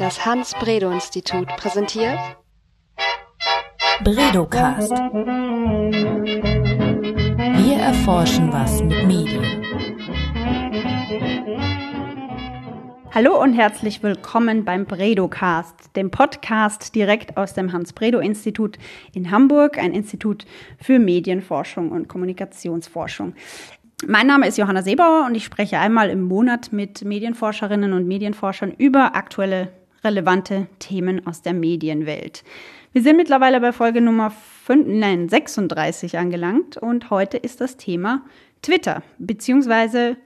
Das Hans-Bredow-Institut präsentiert Bredocast. Wir erforschen was mit Medien. Hallo und herzlich willkommen beim Bredocast, dem Podcast direkt aus dem Hans-Bredow-Institut in Hamburg, ein Institut für Medienforschung und Kommunikationsforschung. Mein Name ist Johanna Seebauer und ich spreche einmal im Monat mit Medienforscherinnen und Medienforschern über aktuelle, relevante Themen aus der Medienwelt. Wir sind mittlerweile bei Folge Nummer 5, nein, 36 angelangt und heute ist das Thema Twitter beziehungsweise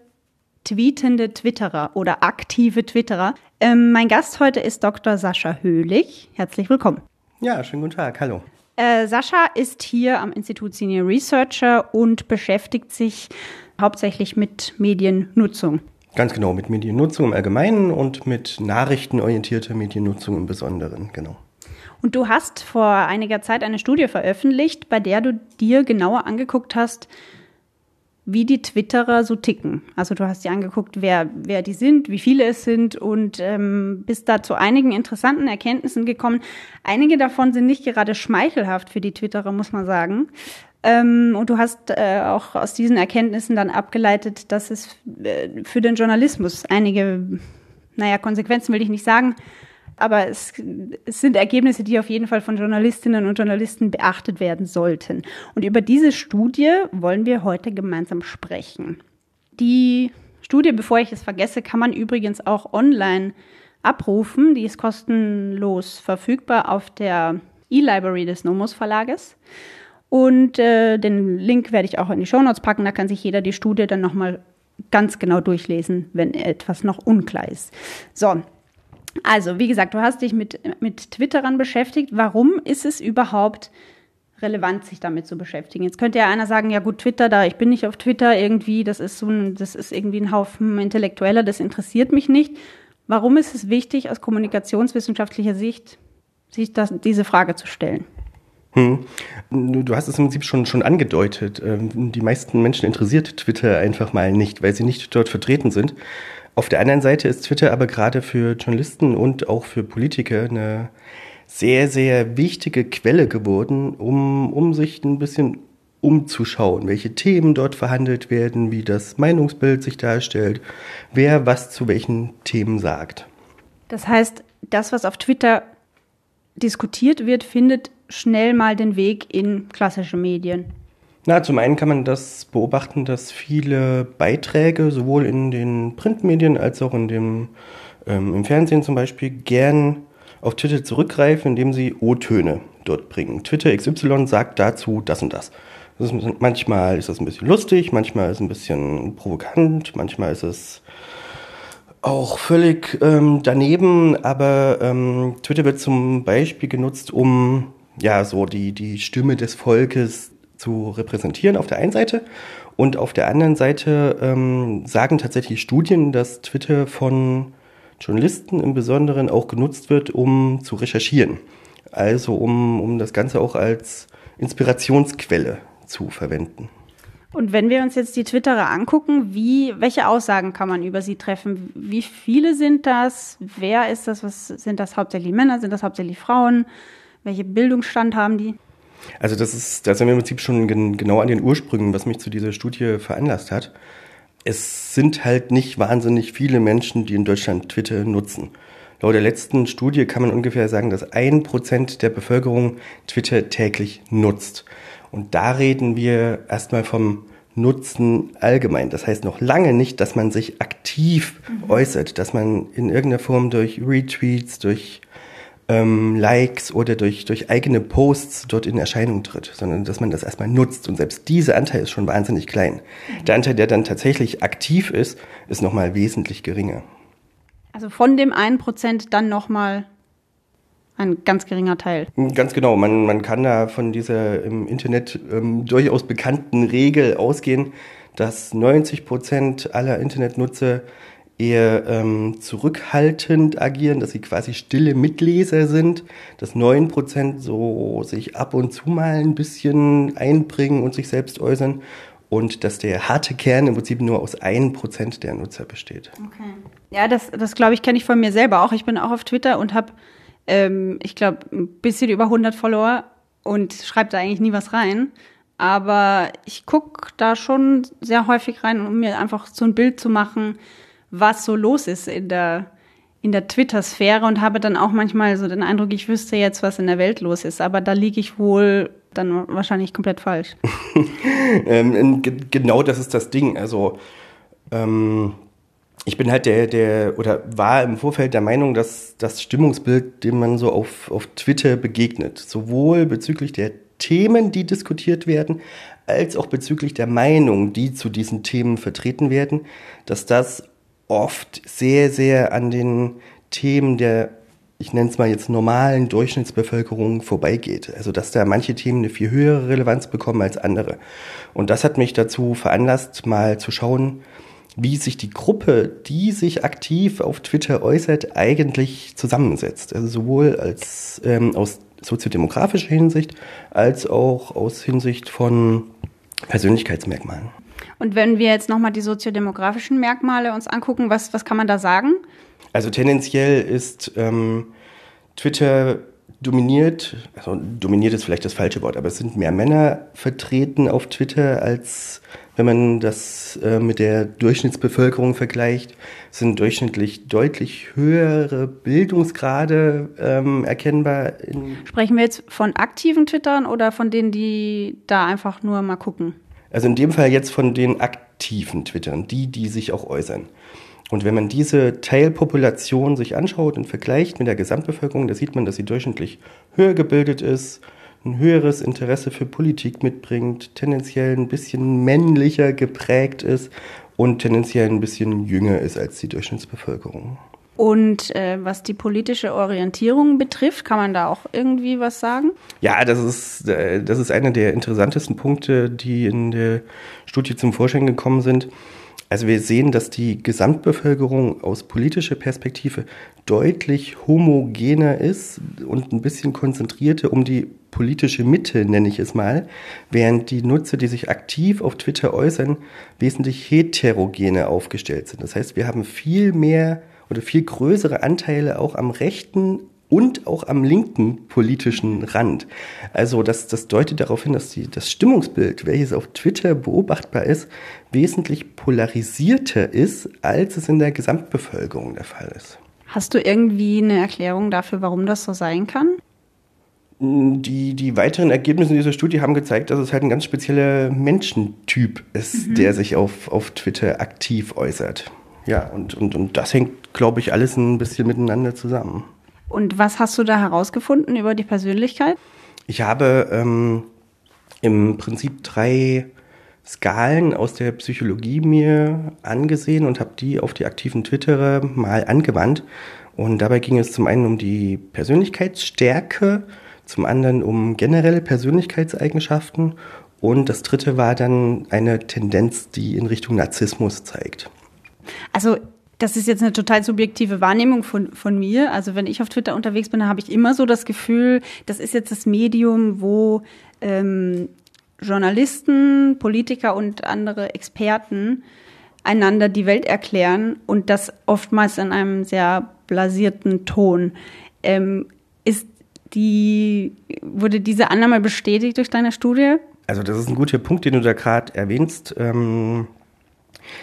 tweetende Twitterer oder aktive Twitterer. Ähm, mein Gast heute ist Dr. Sascha Höhlich. Herzlich willkommen. Ja, schönen guten Tag. Hallo. Äh, Sascha ist hier am Institut Senior Researcher und beschäftigt sich hauptsächlich mit Mediennutzung. Ganz genau, mit Mediennutzung im Allgemeinen und mit nachrichtenorientierter Mediennutzung im Besonderen, genau. Und du hast vor einiger Zeit eine Studie veröffentlicht, bei der du dir genauer angeguckt hast, wie die Twitterer so ticken. Also du hast dir angeguckt, wer, wer die sind, wie viele es sind und ähm, bist da zu einigen interessanten Erkenntnissen gekommen. Einige davon sind nicht gerade schmeichelhaft für die Twitterer, muss man sagen. Ähm, und du hast äh, auch aus diesen Erkenntnissen dann abgeleitet, dass es äh, für den Journalismus einige, naja, Konsequenzen will ich nicht sagen, aber es, es sind Ergebnisse, die auf jeden Fall von Journalistinnen und Journalisten beachtet werden sollten. Und über diese Studie wollen wir heute gemeinsam sprechen. Die Studie, bevor ich es vergesse, kann man übrigens auch online abrufen. Die ist kostenlos verfügbar auf der E-Library des Nomos Verlages. Und äh, den Link werde ich auch in die Shownotes packen. Da kann sich jeder die Studie dann nochmal ganz genau durchlesen, wenn etwas noch unklar ist. So. Also, wie gesagt, du hast dich mit, mit Twitterern beschäftigt. Warum ist es überhaupt relevant, sich damit zu beschäftigen? Jetzt könnte ja einer sagen, ja gut, Twitter, da, ich bin nicht auf Twitter irgendwie, das ist so ein, das ist irgendwie ein Haufen Intellektueller, das interessiert mich nicht. Warum ist es wichtig, aus kommunikationswissenschaftlicher Sicht, sich das, diese Frage zu stellen? Hm. Du hast es im Prinzip schon, schon angedeutet. Ähm, die meisten Menschen interessiert Twitter einfach mal nicht, weil sie nicht dort vertreten sind. Auf der anderen Seite ist Twitter aber gerade für Journalisten und auch für Politiker eine sehr, sehr wichtige Quelle geworden, um, um sich ein bisschen umzuschauen, welche Themen dort verhandelt werden, wie das Meinungsbild sich darstellt, wer was zu welchen Themen sagt. Das heißt, das, was auf Twitter diskutiert wird, findet schnell mal den Weg in klassische Medien? Na, zum einen kann man das beobachten, dass viele Beiträge sowohl in den Printmedien als auch in dem, ähm, im Fernsehen zum Beispiel gern auf Twitter zurückgreifen, indem sie O-Töne dort bringen. Twitter XY sagt dazu das und das. das ist, manchmal ist das ein bisschen lustig, manchmal ist es ein bisschen provokant, manchmal ist es auch völlig ähm, daneben, aber ähm, Twitter wird zum Beispiel genutzt, um ja so die, die Stimme des Volkes zu repräsentieren auf der einen Seite und auf der anderen Seite ähm, sagen tatsächlich Studien, dass Twitter von Journalisten im Besonderen auch genutzt wird, um zu recherchieren. Also um, um das Ganze auch als Inspirationsquelle zu verwenden. Und wenn wir uns jetzt die Twitterer angucken, wie, welche Aussagen kann man über sie treffen? Wie viele sind das? Wer ist das? Was sind das hauptsächlich Männer? Sind das hauptsächlich Frauen? Welche Bildungsstand haben die? Also das ist, da sind wir im Prinzip schon gen, genau an den Ursprüngen, was mich zu dieser Studie veranlasst hat. Es sind halt nicht wahnsinnig viele Menschen, die in Deutschland Twitter nutzen. Laut der letzten Studie kann man ungefähr sagen, dass ein Prozent der Bevölkerung Twitter täglich nutzt. Und da reden wir erstmal vom Nutzen allgemein. Das heißt noch lange nicht, dass man sich aktiv mhm. äußert, dass man in irgendeiner Form durch Retweets, durch ähm, Likes oder durch, durch eigene Posts dort in Erscheinung tritt, sondern dass man das erstmal nutzt. Und selbst dieser Anteil ist schon wahnsinnig klein. Der Anteil, der dann tatsächlich aktiv ist, ist nochmal wesentlich geringer. Also von dem einen Prozent dann nochmal ein ganz geringer Teil. Ganz genau. Man, man kann da von dieser im Internet ähm, durchaus bekannten Regel ausgehen, dass 90 Prozent aller Internetnutzer eher ähm, zurückhaltend agieren, dass sie quasi stille Mitleser sind, dass 9 Prozent so sich ab und zu mal ein bisschen einbringen und sich selbst äußern und dass der harte Kern im Prinzip nur aus 1% der Nutzer besteht. Okay. Ja, das, das glaube ich, kenne ich von mir selber auch. Ich bin auch auf Twitter und habe, ähm, ich glaube, ein bisschen über 100 Follower und schreibe da eigentlich nie was rein. Aber ich gucke da schon sehr häufig rein, um mir einfach so ein Bild zu machen, was so los ist in der, in der Twitter-Sphäre und habe dann auch manchmal so den Eindruck, ich wüsste jetzt, was in der Welt los ist. Aber da liege ich wohl dann wahrscheinlich komplett falsch. ähm, genau das ist das Ding. Also ähm, ich bin halt der, der, oder war im Vorfeld der Meinung, dass das Stimmungsbild, dem man so auf, auf Twitter begegnet, sowohl bezüglich der Themen, die diskutiert werden, als auch bezüglich der Meinung, die zu diesen Themen vertreten werden, dass das oft sehr, sehr an den Themen der, ich nenne es mal jetzt normalen Durchschnittsbevölkerung vorbeigeht. Also dass da manche Themen eine viel höhere Relevanz bekommen als andere. Und das hat mich dazu veranlasst, mal zu schauen, wie sich die Gruppe, die sich aktiv auf Twitter äußert, eigentlich zusammensetzt. Also sowohl als ähm, aus soziodemografischer Hinsicht als auch aus Hinsicht von Persönlichkeitsmerkmalen. Und wenn wir jetzt nochmal die soziodemografischen Merkmale uns angucken, was, was kann man da sagen? Also tendenziell ist ähm, Twitter dominiert, also dominiert ist vielleicht das falsche Wort, aber es sind mehr Männer vertreten auf Twitter als wenn man das äh, mit der Durchschnittsbevölkerung vergleicht, sind durchschnittlich deutlich höhere Bildungsgrade ähm, erkennbar. Sprechen wir jetzt von aktiven Twittern oder von denen, die da einfach nur mal gucken? Also in dem Fall jetzt von den aktiven Twittern, die, die sich auch äußern. Und wenn man diese Teilpopulation sich anschaut und vergleicht mit der Gesamtbevölkerung, da sieht man, dass sie durchschnittlich höher gebildet ist, ein höheres Interesse für Politik mitbringt, tendenziell ein bisschen männlicher geprägt ist und tendenziell ein bisschen jünger ist als die Durchschnittsbevölkerung. Und äh, was die politische Orientierung betrifft, kann man da auch irgendwie was sagen? Ja, das ist, äh, das ist einer der interessantesten Punkte, die in der Studie zum Vorschein gekommen sind. Also wir sehen, dass die Gesamtbevölkerung aus politischer Perspektive deutlich homogener ist und ein bisschen konzentrierter um die politische Mitte, nenne ich es mal, während die Nutzer, die sich aktiv auf Twitter äußern, wesentlich heterogener aufgestellt sind. Das heißt, wir haben viel mehr oder viel größere Anteile auch am rechten und auch am linken politischen Rand. Also das, das deutet darauf hin, dass die, das Stimmungsbild, welches auf Twitter beobachtbar ist, wesentlich polarisierter ist, als es in der Gesamtbevölkerung der Fall ist. Hast du irgendwie eine Erklärung dafür, warum das so sein kann? Die, die weiteren Ergebnisse dieser Studie haben gezeigt, dass es halt ein ganz spezieller Menschentyp ist, mhm. der sich auf, auf Twitter aktiv äußert. Ja, und, und, und das hängt, glaube ich, alles ein bisschen miteinander zusammen. Und was hast du da herausgefunden über die Persönlichkeit? Ich habe ähm, im Prinzip drei Skalen aus der Psychologie mir angesehen und habe die auf die aktiven Twitterer mal angewandt. Und dabei ging es zum einen um die Persönlichkeitsstärke, zum anderen um generelle Persönlichkeitseigenschaften und das dritte war dann eine Tendenz, die in Richtung Narzissmus zeigt. Also das ist jetzt eine total subjektive Wahrnehmung von, von mir. Also wenn ich auf Twitter unterwegs bin, habe ich immer so das Gefühl, das ist jetzt das Medium, wo ähm, Journalisten, Politiker und andere Experten einander die Welt erklären und das oftmals in einem sehr blasierten Ton. Ähm, ist die, wurde diese Annahme bestätigt durch deine Studie? Also das ist ein guter Punkt, den du da gerade erwähnst. Ähm,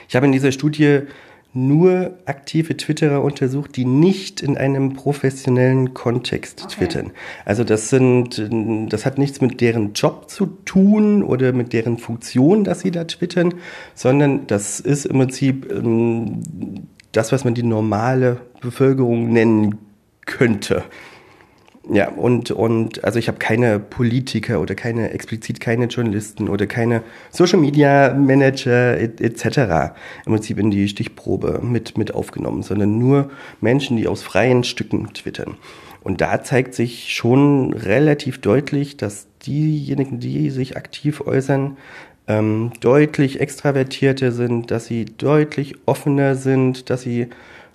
ich habe in dieser Studie nur aktive Twitterer untersucht, die nicht in einem professionellen Kontext okay. twittern. Also das sind, das hat nichts mit deren Job zu tun oder mit deren Funktion, dass sie da twittern, sondern das ist im Prinzip ähm, das, was man die normale Bevölkerung nennen könnte. Ja, und, und also ich habe keine Politiker oder keine, explizit keine Journalisten oder keine Social Media Manager etc. Et im Prinzip in die Stichprobe mit, mit aufgenommen, sondern nur Menschen, die aus freien Stücken twittern. Und da zeigt sich schon relativ deutlich, dass diejenigen, die sich aktiv äußern, ähm, deutlich extravertierter sind, dass sie deutlich offener sind, dass sie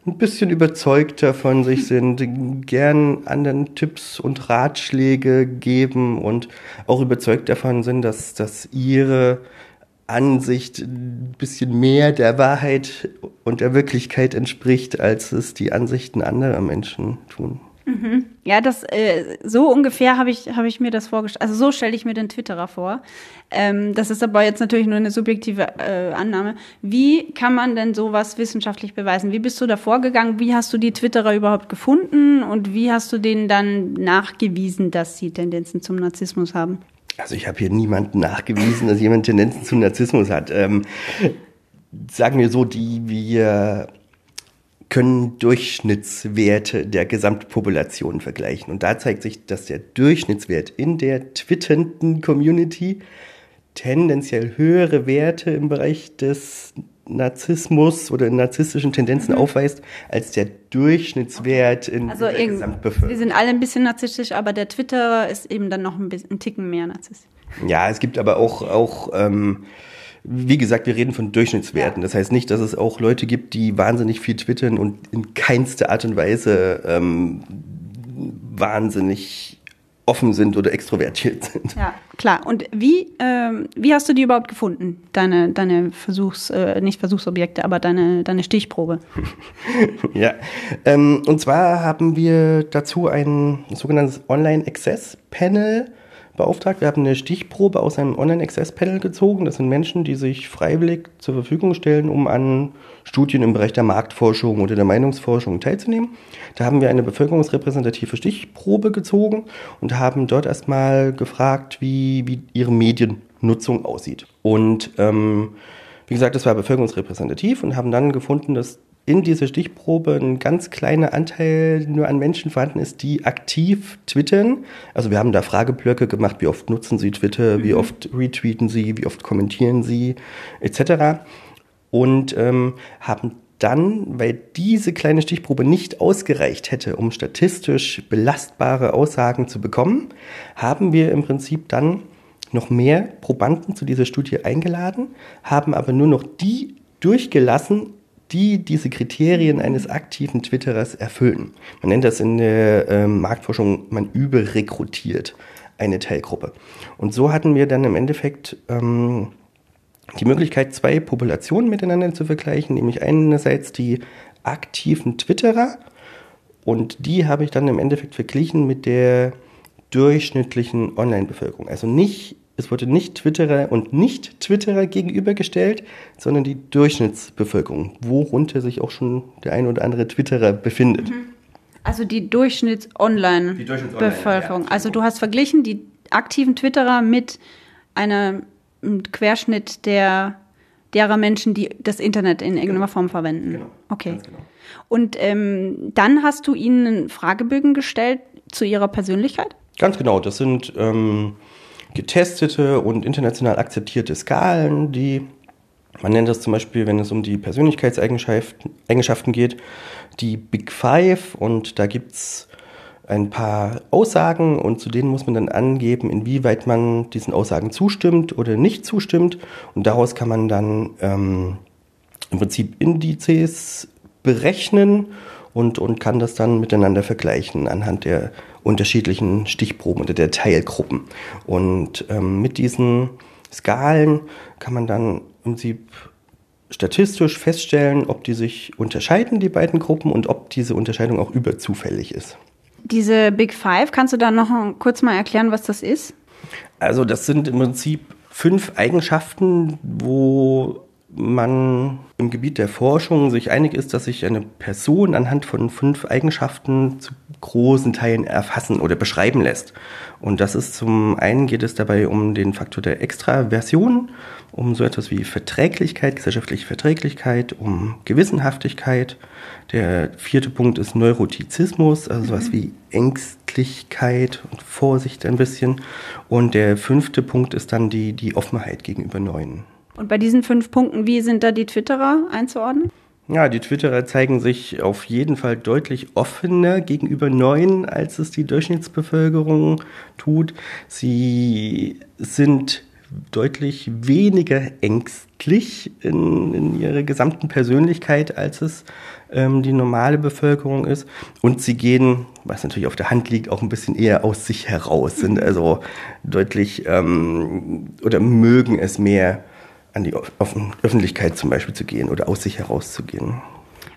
ein bisschen überzeugter von sich sind, gern anderen Tipps und Ratschläge geben und auch überzeugt davon sind, dass, dass ihre Ansicht ein bisschen mehr der Wahrheit und der Wirklichkeit entspricht, als es die Ansichten anderer Menschen tun. Ja, das äh, so ungefähr habe ich habe ich mir das vorgestellt. Also so stelle ich mir den Twitterer vor. Ähm, das ist aber jetzt natürlich nur eine subjektive äh, Annahme. Wie kann man denn sowas wissenschaftlich beweisen? Wie bist du da vorgegangen? Wie hast du die Twitterer überhaupt gefunden und wie hast du denen dann nachgewiesen, dass sie Tendenzen zum Narzissmus haben? Also ich habe hier niemanden nachgewiesen, dass jemand Tendenzen zum Narzissmus hat. Ähm, sagen wir so, die wir können Durchschnittswerte der Gesamtpopulation vergleichen. Und da zeigt sich, dass der Durchschnittswert in der twitternden Community tendenziell höhere Werte im Bereich des Narzissmus oder narzisstischen Tendenzen Mhm. aufweist, als der Durchschnittswert in Also der Gesamtbevölkerung. wir sind alle ein bisschen narzisstisch, aber der Twitterer ist eben dann noch ein bisschen ein Ticken mehr narzisstisch. Ja, es gibt aber auch, auch ähm, wie gesagt, wir reden von Durchschnittswerten. Das heißt nicht, dass es auch Leute gibt, die wahnsinnig viel twittern und in keinster Art und Weise ähm, wahnsinnig offen sind oder extrovertiert sind. Ja, klar. Und wie, ähm, wie hast du die überhaupt gefunden? Deine, deine Versuchs, äh, nicht Versuchsobjekte, aber deine, deine Stichprobe. Ja, ähm, und zwar haben wir dazu ein sogenanntes Online-Access-Panel beauftragt. Wir haben eine Stichprobe aus einem Online-Access-Panel gezogen. Das sind Menschen, die sich freiwillig zur Verfügung stellen, um an Studien im Bereich der Marktforschung oder der Meinungsforschung teilzunehmen. Da haben wir eine bevölkerungsrepräsentative Stichprobe gezogen und haben dort erstmal gefragt, wie, wie ihre Mediennutzung aussieht. Und ähm, wie gesagt, das war bevölkerungsrepräsentativ und haben dann gefunden, dass in dieser Stichprobe ein ganz kleiner Anteil nur an Menschen vorhanden ist, die aktiv twittern. Also wir haben da Frageblöcke gemacht, wie oft nutzen sie Twitter, wie oft retweeten sie, wie oft kommentieren sie, etc. Und ähm, haben dann, weil diese kleine Stichprobe nicht ausgereicht hätte, um statistisch belastbare Aussagen zu bekommen, haben wir im Prinzip dann noch mehr Probanden zu dieser Studie eingeladen, haben aber nur noch die durchgelassen, die diese Kriterien eines aktiven Twitterers erfüllen. Man nennt das in der ähm, Marktforschung, man überrekrutiert eine Teilgruppe. Und so hatten wir dann im Endeffekt ähm, die Möglichkeit, zwei Populationen miteinander zu vergleichen, nämlich einerseits die aktiven Twitterer und die habe ich dann im Endeffekt verglichen mit der durchschnittlichen Online-Bevölkerung. Also nicht, es wurde nicht Twitterer und Nicht-Twitterer gegenübergestellt, sondern die Durchschnittsbevölkerung, worunter sich auch schon der ein oder andere Twitterer befindet. Also die Die Durchschnitts-Online, Durchschnitts-Online-Bevölkerung. ja. also du hast verglichen die aktiven Twitterer mit einer einem Querschnitt der derer Menschen, die das Internet in irgendeiner Form verwenden. Genau, Okay. genau. Und ähm, dann hast du ihnen Fragebögen gestellt zu ihrer Persönlichkeit? Ganz genau, das sind ähm, getestete und international akzeptierte Skalen, die man nennt das zum Beispiel, wenn es um die Persönlichkeitseigenschaften Eigenschaften geht, die Big Five. Und da gibt's ein paar Aussagen und zu denen muss man dann angeben, inwieweit man diesen Aussagen zustimmt oder nicht zustimmt. Und daraus kann man dann ähm, im Prinzip Indizes berechnen und, und kann das dann miteinander vergleichen anhand der unterschiedlichen Stichproben oder der Teilgruppen. Und ähm, mit diesen Skalen kann man dann im Prinzip statistisch feststellen, ob die sich unterscheiden, die beiden Gruppen, und ob diese Unterscheidung auch überzufällig ist. Diese Big Five, kannst du da noch kurz mal erklären, was das ist? Also das sind im Prinzip fünf Eigenschaften, wo man im Gebiet der Forschung sich einig ist, dass sich eine Person anhand von fünf Eigenschaften zu großen Teilen erfassen oder beschreiben lässt. Und das ist zum einen geht es dabei um den Faktor der Extraversion, um so etwas wie Verträglichkeit, gesellschaftliche Verträglichkeit, um Gewissenhaftigkeit. Der vierte Punkt ist Neurotizismus, also sowas wie Ängstlichkeit und Vorsicht ein bisschen. Und der fünfte Punkt ist dann die, die Offenheit gegenüber Neuen. Und bei diesen fünf Punkten, wie sind da die Twitterer einzuordnen? Ja, die Twitterer zeigen sich auf jeden Fall deutlich offener gegenüber Neuen, als es die Durchschnittsbevölkerung tut. Sie sind deutlich weniger ängstlich in, in ihrer gesamten Persönlichkeit, als es ähm, die normale Bevölkerung ist. Und sie gehen, was natürlich auf der Hand liegt, auch ein bisschen eher aus sich heraus, sind also deutlich ähm, oder mögen es mehr, an die Öffentlichkeit zum Beispiel zu gehen oder aus sich herauszugehen.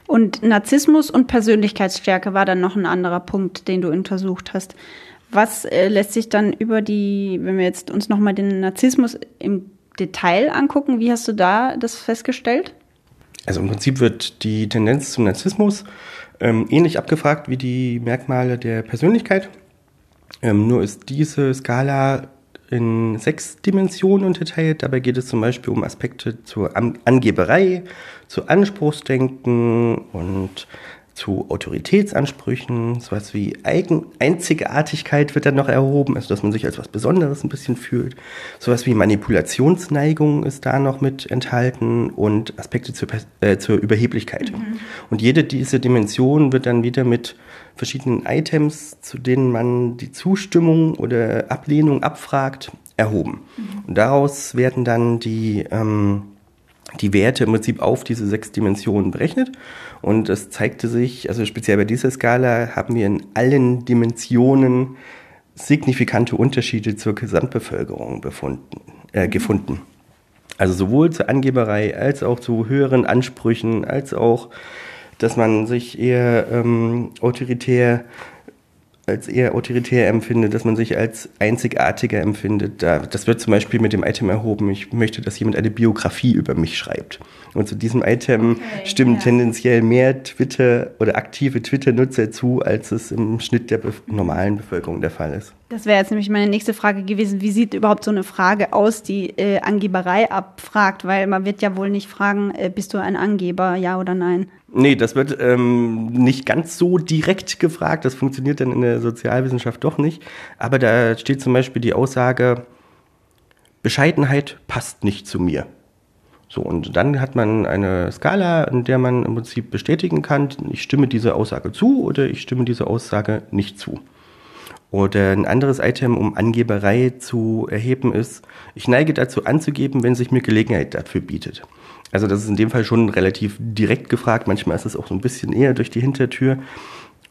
Und Narzissmus und Persönlichkeitsstärke war dann noch ein anderer Punkt, den du untersucht hast. Was äh, lässt sich dann über die, wenn wir jetzt uns nochmal den Narzissmus im Detail angucken, wie hast du da das festgestellt? Also im Prinzip wird die Tendenz zum Narzissmus ähm, ähnlich abgefragt wie die Merkmale der Persönlichkeit. Ähm, nur ist diese Skala in sechs Dimensionen unterteilt. Dabei geht es zum Beispiel um Aspekte zur Angeberei, zu Anspruchsdenken und zu Autoritätsansprüchen, sowas wie Eigen Einzigartigkeit wird dann noch erhoben, also dass man sich als was Besonderes ein bisschen fühlt. Sowas wie Manipulationsneigung ist da noch mit enthalten und Aspekte zur, äh, zur Überheblichkeit. Mhm. Und jede dieser Dimensionen wird dann wieder mit verschiedenen Items, zu denen man die Zustimmung oder Ablehnung abfragt, erhoben. Mhm. Und daraus werden dann die, ähm, die Werte im Prinzip auf diese sechs Dimensionen berechnet. Und es zeigte sich, also speziell bei dieser Skala haben wir in allen Dimensionen signifikante Unterschiede zur Gesamtbevölkerung befunden, äh, mhm. gefunden. Also sowohl zur Angeberei als auch zu höheren Ansprüchen, als auch dass man sich eher ähm, autoritär als eher autoritär empfindet, dass man sich als einzigartiger empfindet. das wird zum Beispiel mit dem Item erhoben, ich möchte, dass jemand eine Biografie über mich schreibt. Und zu diesem Item okay, stimmen ja. tendenziell mehr Twitter oder aktive Twitter-Nutzer zu, als es im Schnitt der normalen Bevölkerung der Fall ist. Das wäre jetzt nämlich meine nächste Frage gewesen. Wie sieht überhaupt so eine Frage aus, die äh, Angeberei abfragt? Weil man wird ja wohl nicht fragen, äh, bist du ein Angeber, ja oder nein? Nee, das wird ähm, nicht ganz so direkt gefragt. Das funktioniert dann in der Sozialwissenschaft doch nicht. Aber da steht zum Beispiel die Aussage, Bescheidenheit passt nicht zu mir. So, und dann hat man eine Skala, in der man im Prinzip bestätigen kann, ich stimme dieser Aussage zu oder ich stimme dieser Aussage nicht zu. Oder ein anderes Item, um Angeberei zu erheben, ist, ich neige dazu anzugeben, wenn sich mir Gelegenheit dafür bietet. Also das ist in dem Fall schon relativ direkt gefragt, manchmal ist es auch so ein bisschen eher durch die Hintertür.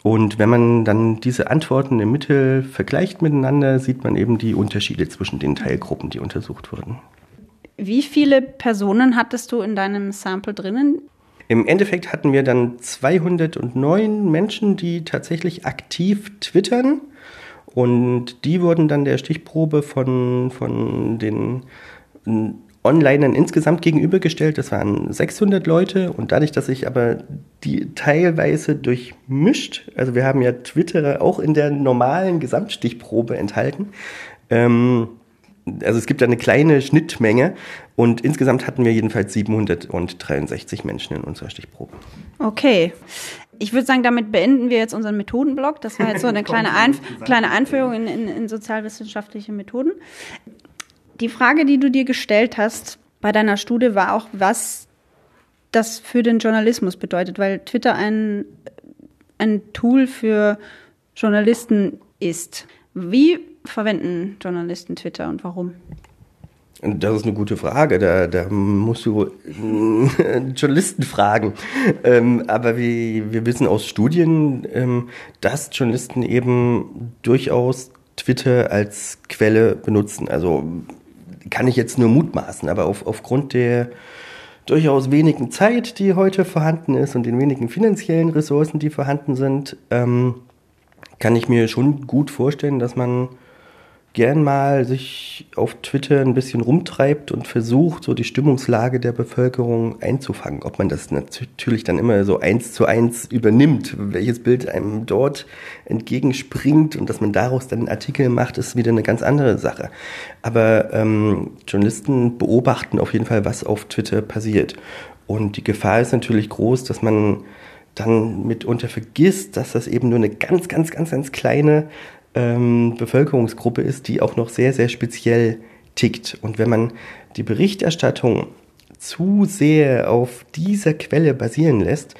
Und wenn man dann diese Antworten im Mittel vergleicht miteinander, sieht man eben die Unterschiede zwischen den Teilgruppen, die untersucht wurden. Wie viele Personen hattest du in deinem Sample drinnen? Im Endeffekt hatten wir dann 209 Menschen, die tatsächlich aktiv twittern. Und die wurden dann der Stichprobe von, von den Onlinern insgesamt gegenübergestellt. Das waren 600 Leute. Und dadurch, dass sich aber die teilweise durchmischt, also wir haben ja Twitterer auch in der normalen Gesamtstichprobe enthalten, ähm, also es gibt da eine kleine Schnittmenge und insgesamt hatten wir jedenfalls 763 Menschen in unserer Stichprobe. Okay. Ich würde sagen, damit beenden wir jetzt unseren Methodenblock. Das war jetzt so eine kleine, Einf kleine Einführung in, in, in sozialwissenschaftliche Methoden. Die Frage, die du dir gestellt hast bei deiner Studie, war auch, was das für den Journalismus bedeutet, weil Twitter ein, ein Tool für Journalisten ist. Wie verwenden Journalisten Twitter und warum? Das ist eine gute Frage. Da, da musst du Journalisten fragen. Ähm, aber wir, wir wissen aus Studien, ähm, dass Journalisten eben durchaus Twitter als Quelle benutzen. Also kann ich jetzt nur mutmaßen, aber auf, aufgrund der durchaus wenigen Zeit, die heute vorhanden ist und den wenigen finanziellen Ressourcen, die vorhanden sind, ähm, kann ich mir schon gut vorstellen, dass man gern mal sich auf Twitter ein bisschen rumtreibt und versucht, so die Stimmungslage der Bevölkerung einzufangen. Ob man das natürlich dann immer so eins zu eins übernimmt, welches Bild einem dort entgegenspringt und dass man daraus dann einen Artikel macht, ist wieder eine ganz andere Sache. Aber ähm, Journalisten beobachten auf jeden Fall, was auf Twitter passiert. Und die Gefahr ist natürlich groß, dass man dann mitunter vergisst, dass das eben nur eine ganz, ganz, ganz, ganz kleine ähm, Bevölkerungsgruppe ist, die auch noch sehr, sehr speziell tickt. Und wenn man die Berichterstattung zu sehr auf dieser Quelle basieren lässt,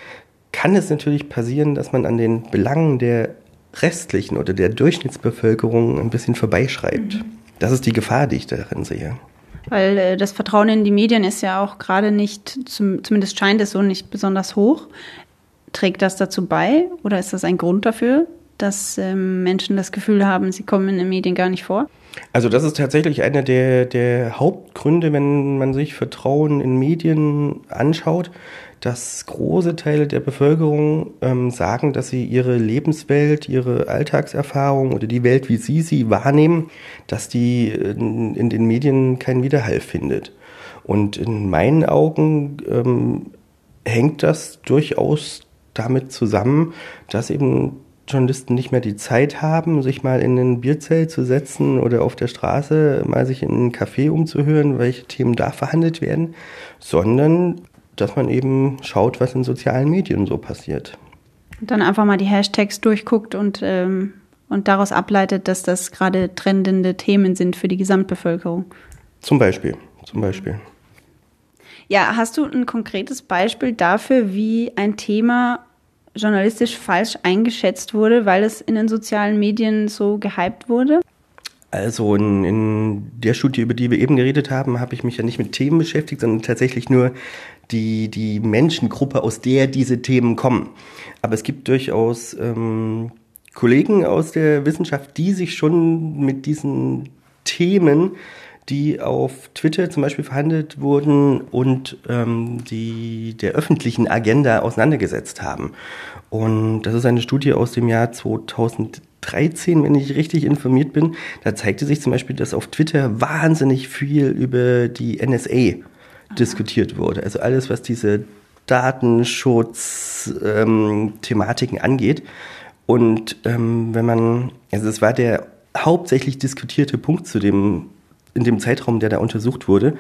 kann es natürlich passieren, dass man an den Belangen der restlichen oder der Durchschnittsbevölkerung ein bisschen vorbeischreibt. Mhm. Das ist die Gefahr, die ich darin sehe. Weil äh, das Vertrauen in die Medien ist ja auch gerade nicht, zum, zumindest scheint es so nicht besonders hoch. Trägt das dazu bei oder ist das ein Grund dafür, dass ähm, Menschen das Gefühl haben, sie kommen in den Medien gar nicht vor? Also das ist tatsächlich einer der, der Hauptgründe, wenn man sich Vertrauen in Medien anschaut, dass große Teile der Bevölkerung ähm, sagen, dass sie ihre Lebenswelt, ihre Alltagserfahrung oder die Welt, wie sie sie wahrnehmen, dass die in, in den Medien keinen Widerhall findet. Und in meinen Augen ähm, hängt das durchaus damit zusammen, dass eben Journalisten nicht mehr die Zeit haben, sich mal in ein Bierzelt zu setzen oder auf der Straße mal sich in einen Café umzuhören, welche Themen da verhandelt werden, sondern dass man eben schaut, was in sozialen Medien so passiert. Und dann einfach mal die Hashtags durchguckt und, ähm, und daraus ableitet, dass das gerade trendende Themen sind für die Gesamtbevölkerung. Zum Beispiel, zum Beispiel. Ja, hast du ein konkretes Beispiel dafür, wie ein Thema journalistisch falsch eingeschätzt wurde, weil es in den sozialen Medien so gehypt wurde? Also in, in der Studie, über die wir eben geredet haben, habe ich mich ja nicht mit Themen beschäftigt, sondern tatsächlich nur die, die Menschengruppe, aus der diese Themen kommen. Aber es gibt durchaus ähm, Kollegen aus der Wissenschaft, die sich schon mit diesen Themen, die auf Twitter zum Beispiel verhandelt wurden und ähm, die der öffentlichen Agenda auseinandergesetzt haben. Und das ist eine Studie aus dem Jahr 2000 13, wenn ich richtig informiert bin, da zeigte sich zum Beispiel, dass auf Twitter wahnsinnig viel über die NSA Aha. diskutiert wurde. Also alles, was diese Datenschutz-Thematiken ähm, angeht. Und ähm, wenn man, also es war der hauptsächlich diskutierte Punkt zu dem, in dem Zeitraum, der da untersucht wurde.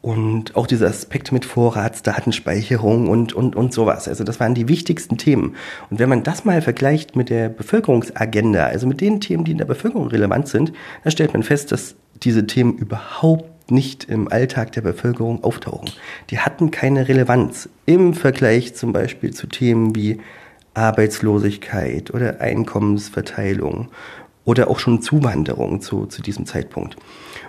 Und auch diese Aspekte mit Vorratsdatenspeicherung und, und, und sowas. Also das waren die wichtigsten Themen. Und wenn man das mal vergleicht mit der Bevölkerungsagenda, also mit den Themen, die in der Bevölkerung relevant sind, dann stellt man fest, dass diese Themen überhaupt nicht im Alltag der Bevölkerung auftauchen. Die hatten keine Relevanz im Vergleich zum Beispiel zu Themen wie Arbeitslosigkeit oder Einkommensverteilung oder auch schon Zuwanderung zu, zu diesem Zeitpunkt.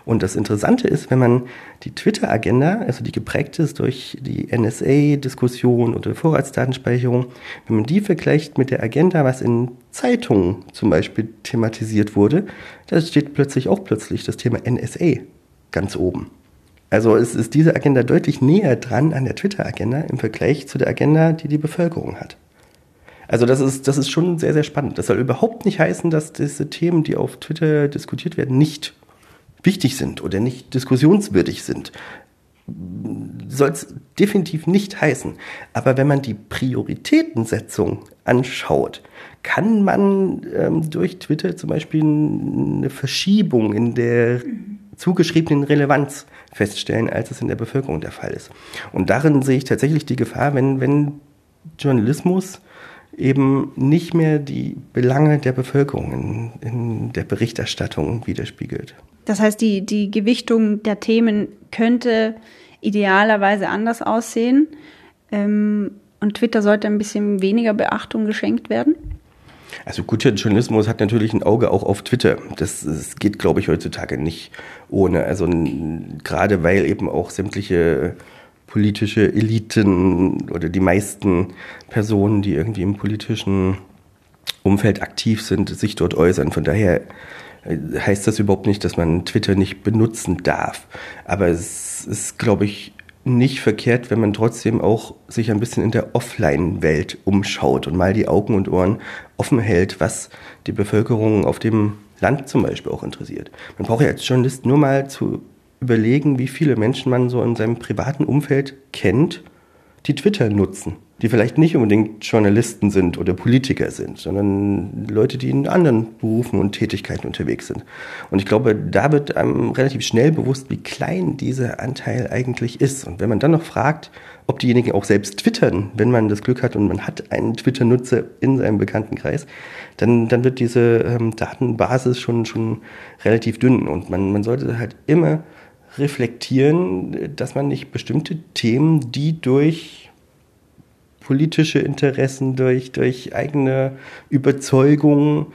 Und das Interessante ist, wenn man die Twitter-Agenda, also die geprägt ist durch die NSA-Diskussion oder Vorratsdatenspeicherung, wenn man die vergleicht mit der Agenda, was in Zeitungen zum Beispiel thematisiert wurde, da steht plötzlich auch plötzlich das Thema NSA ganz oben. Also es ist diese Agenda deutlich näher dran an der Twitter-Agenda im Vergleich zu der Agenda, die die Bevölkerung hat. Also das ist, das ist schon sehr, sehr spannend. Das soll überhaupt nicht heißen, dass diese Themen, die auf Twitter diskutiert werden, nicht wichtig sind oder nicht diskussionswürdig sind. Soll es definitiv nicht heißen. Aber wenn man die Prioritätensetzung anschaut, kann man ähm, durch Twitter zum Beispiel eine Verschiebung in der zugeschriebenen Relevanz feststellen, als es in der Bevölkerung der Fall ist. Und darin sehe ich tatsächlich die Gefahr, wenn, wenn Journalismus eben nicht mehr die Belange der Bevölkerung in, in der Berichterstattung widerspiegelt. Das heißt, die, die Gewichtung der Themen könnte idealerweise anders aussehen. Ähm, und Twitter sollte ein bisschen weniger Beachtung geschenkt werden? Also guter Journalismus hat natürlich ein Auge auch auf Twitter. Das, das geht, glaube ich, heutzutage nicht ohne. Also gerade weil eben auch sämtliche politische Eliten oder die meisten Personen, die irgendwie im politischen Umfeld aktiv sind, sich dort äußern. Von daher äh, heißt das überhaupt nicht, dass man Twitter nicht benutzen darf. Aber es ist, glaube ich, nicht verkehrt, wenn man trotzdem auch sich ein bisschen in der Offline-Welt umschaut und mal die Augen und Ohren offen hält, was die Bevölkerung auf dem Land zum Beispiel auch interessiert. Man braucht ja als Journalist nur mal zu überlegen, wie viele Menschen man so in seinem privaten Umfeld kennt, die Twitter nutzen, die vielleicht nicht unbedingt Journalisten sind oder Politiker sind, sondern Leute, die in anderen Berufen und Tätigkeiten unterwegs sind. Und ich glaube, da wird einem relativ schnell bewusst, wie klein dieser Anteil eigentlich ist. Und wenn man dann noch fragt, ob diejenigen auch selbst twittern, wenn man das Glück hat und man hat einen Twitter-Nutzer in seinem Bekanntenkreis, dann, dann wird diese ähm, Datenbasis schon, schon relativ dünn. Und man, man sollte halt immer reflektieren, dass man nicht bestimmte Themen, die durch politische Interessen, durch, durch eigene Überzeugungen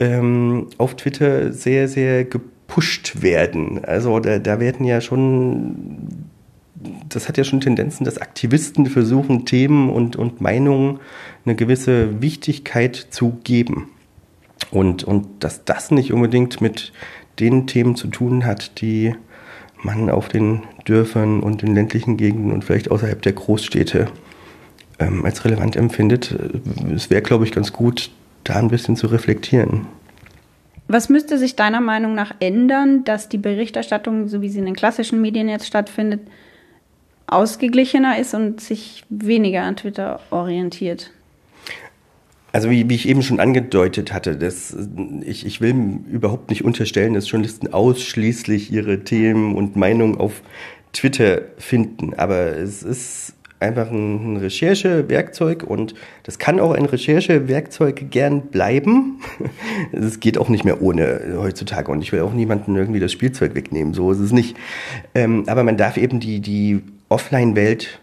ähm, auf Twitter sehr, sehr gepusht werden. Also da, da werden ja schon, das hat ja schon Tendenzen, dass Aktivisten versuchen, Themen und, und Meinungen eine gewisse Wichtigkeit zu geben. Und, und dass das nicht unbedingt mit den Themen zu tun hat, die man auf den Dörfern und in ländlichen Gegenden und vielleicht außerhalb der Großstädte ähm, als relevant empfindet. Es wäre, glaube ich, ganz gut, da ein bisschen zu reflektieren. Was müsste sich deiner Meinung nach ändern, dass die Berichterstattung, so wie sie in den klassischen Medien jetzt stattfindet, ausgeglichener ist und sich weniger an Twitter orientiert? Also wie, wie ich eben schon angedeutet hatte, das, ich, ich will überhaupt nicht unterstellen, dass Journalisten ausschließlich ihre Themen und Meinungen auf Twitter finden. Aber es ist einfach ein, Recherchewerkzeug und das kann auch ein Recherchewerkzeug gern bleiben. Es geht auch nicht mehr ohne heutzutage und ich will auch niemanden irgendwie das Spielzeug wegnehmen, so ist es nicht. Ähm, aber man darf eben die, die Offline-Welt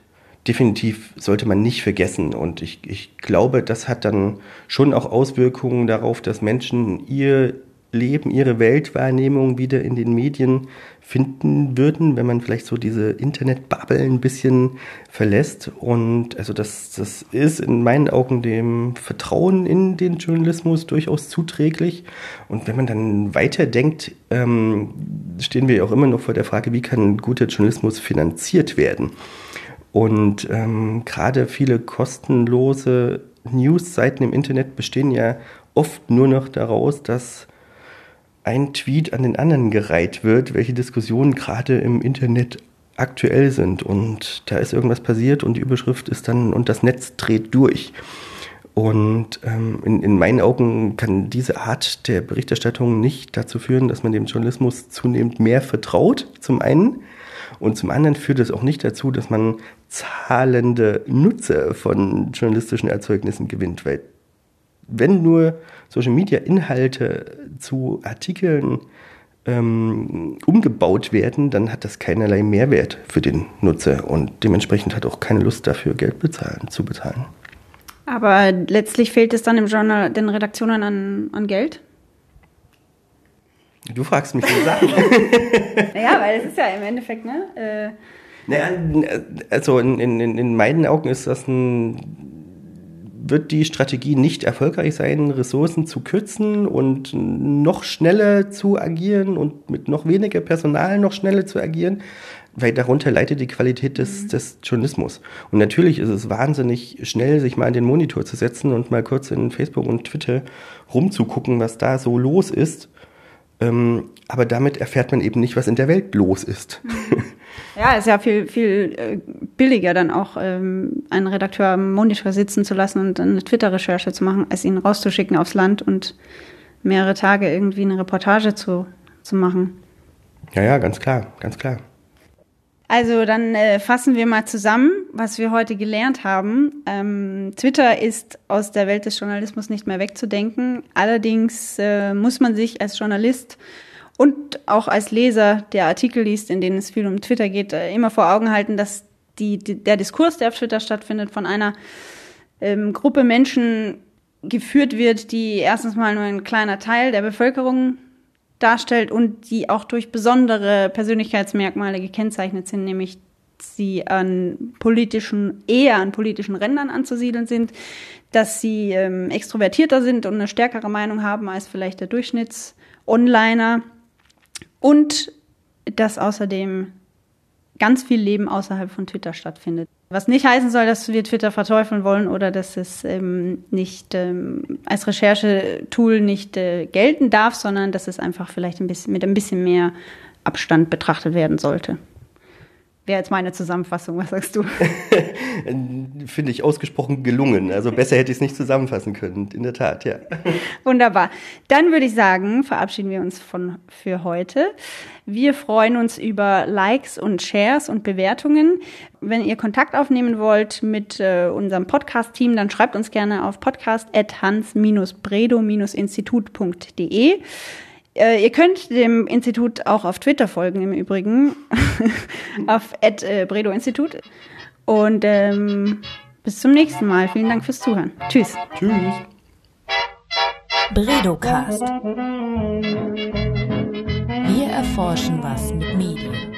definitiv sollte man nicht vergessen. Und ich, ich glaube, das hat dann schon auch Auswirkungen darauf, dass Menschen ihr Leben, ihre Weltwahrnehmung wieder in den Medien finden würden, wenn man vielleicht so diese Internetbubble ein bisschen verlässt. Und also das, das ist in meinen Augen dem Vertrauen in den Journalismus durchaus zuträglich. Und wenn man dann weiterdenkt, ähm, stehen wir auch immer noch vor der Frage, wie kann guter Journalismus finanziert werden? Und ähm, gerade viele kostenlose News-Seiten im Internet bestehen ja oft nur noch daraus, dass ein Tweet an den anderen gereiht wird, welche Diskussionen gerade im Internet aktuell sind. Und da ist irgendwas passiert und die Überschrift ist dann, und das Netz dreht durch. Und ähm, in, in meinen Augen kann diese Art der Berichterstattung nicht dazu führen, dass man dem Journalismus zunehmend mehr vertraut, zum einen. Und zum anderen führt es auch nicht dazu, dass man zahlende Nutzer von journalistischen Erzeugnissen gewinnt, weil wenn nur Social Media Inhalte zu Artikeln ähm, umgebaut werden, dann hat das keinerlei Mehrwert für den Nutzer und dementsprechend hat auch keine Lust dafür, Geld bezahlen, zu bezahlen. Aber letztlich fehlt es dann im Journal den Redaktionen an, an Geld? Du fragst mich die Sachen. naja, weil es ist ja im Endeffekt, ne? Äh naja, also in, in, in meinen Augen ist das ein wird die Strategie nicht erfolgreich sein, Ressourcen zu kürzen und noch schneller zu agieren und mit noch weniger Personal noch schneller zu agieren, weil darunter leidet die Qualität des, mhm. des Journalismus. Und natürlich ist es wahnsinnig schnell, sich mal an den Monitor zu setzen und mal kurz in Facebook und Twitter rumzugucken, was da so los ist. Ähm, aber damit erfährt man eben nicht, was in der Welt los ist. Mhm. Ja, ist ja viel, viel äh, billiger, dann auch ähm, einen Redakteur am Monitor sitzen zu lassen und eine Twitter-Recherche zu machen, als ihn rauszuschicken aufs Land und mehrere Tage irgendwie eine Reportage zu, zu machen. Ja, ja, ganz klar, ganz klar. Also dann äh, fassen wir mal zusammen, was wir heute gelernt haben. Ähm, Twitter ist aus der Welt des Journalismus nicht mehr wegzudenken. Allerdings äh, muss man sich als Journalist und auch als Leser, der Artikel liest, in denen es viel um Twitter geht, äh, immer vor Augen halten, dass die, die, der Diskurs, der auf Twitter stattfindet, von einer ähm, Gruppe Menschen geführt wird, die erstens mal nur ein kleiner Teil der Bevölkerung darstellt und die auch durch besondere Persönlichkeitsmerkmale gekennzeichnet sind, nämlich sie an politischen, eher an politischen Rändern anzusiedeln sind, dass sie ähm, extrovertierter sind und eine stärkere Meinung haben als vielleicht der Durchschnitts-Onliner und dass außerdem ganz viel Leben außerhalb von Twitter stattfindet. Was nicht heißen soll, dass wir Twitter verteufeln wollen oder dass es ähm, nicht ähm, als Recherchetool nicht äh, gelten darf, sondern dass es einfach vielleicht ein bisschen mit ein bisschen mehr Abstand betrachtet werden sollte. Wäre jetzt meine Zusammenfassung, was sagst du? Finde ich ausgesprochen gelungen. Also besser hätte ich es nicht zusammenfassen können, in der Tat, ja. Wunderbar. Dann würde ich sagen, verabschieden wir uns von für heute. Wir freuen uns über Likes und Shares und Bewertungen. Wenn ihr Kontakt aufnehmen wollt mit äh, unserem Podcast-Team, dann schreibt uns gerne auf podcast.hans-bredo-institut.de. Äh, ihr könnt dem Institut auch auf Twitter folgen im Übrigen, auf äh, Bredo Institut. Und ähm, bis zum nächsten Mal. Vielen Dank fürs Zuhören. Tschüss. Tschüss. Bredocast. Wir erforschen was mit Medien.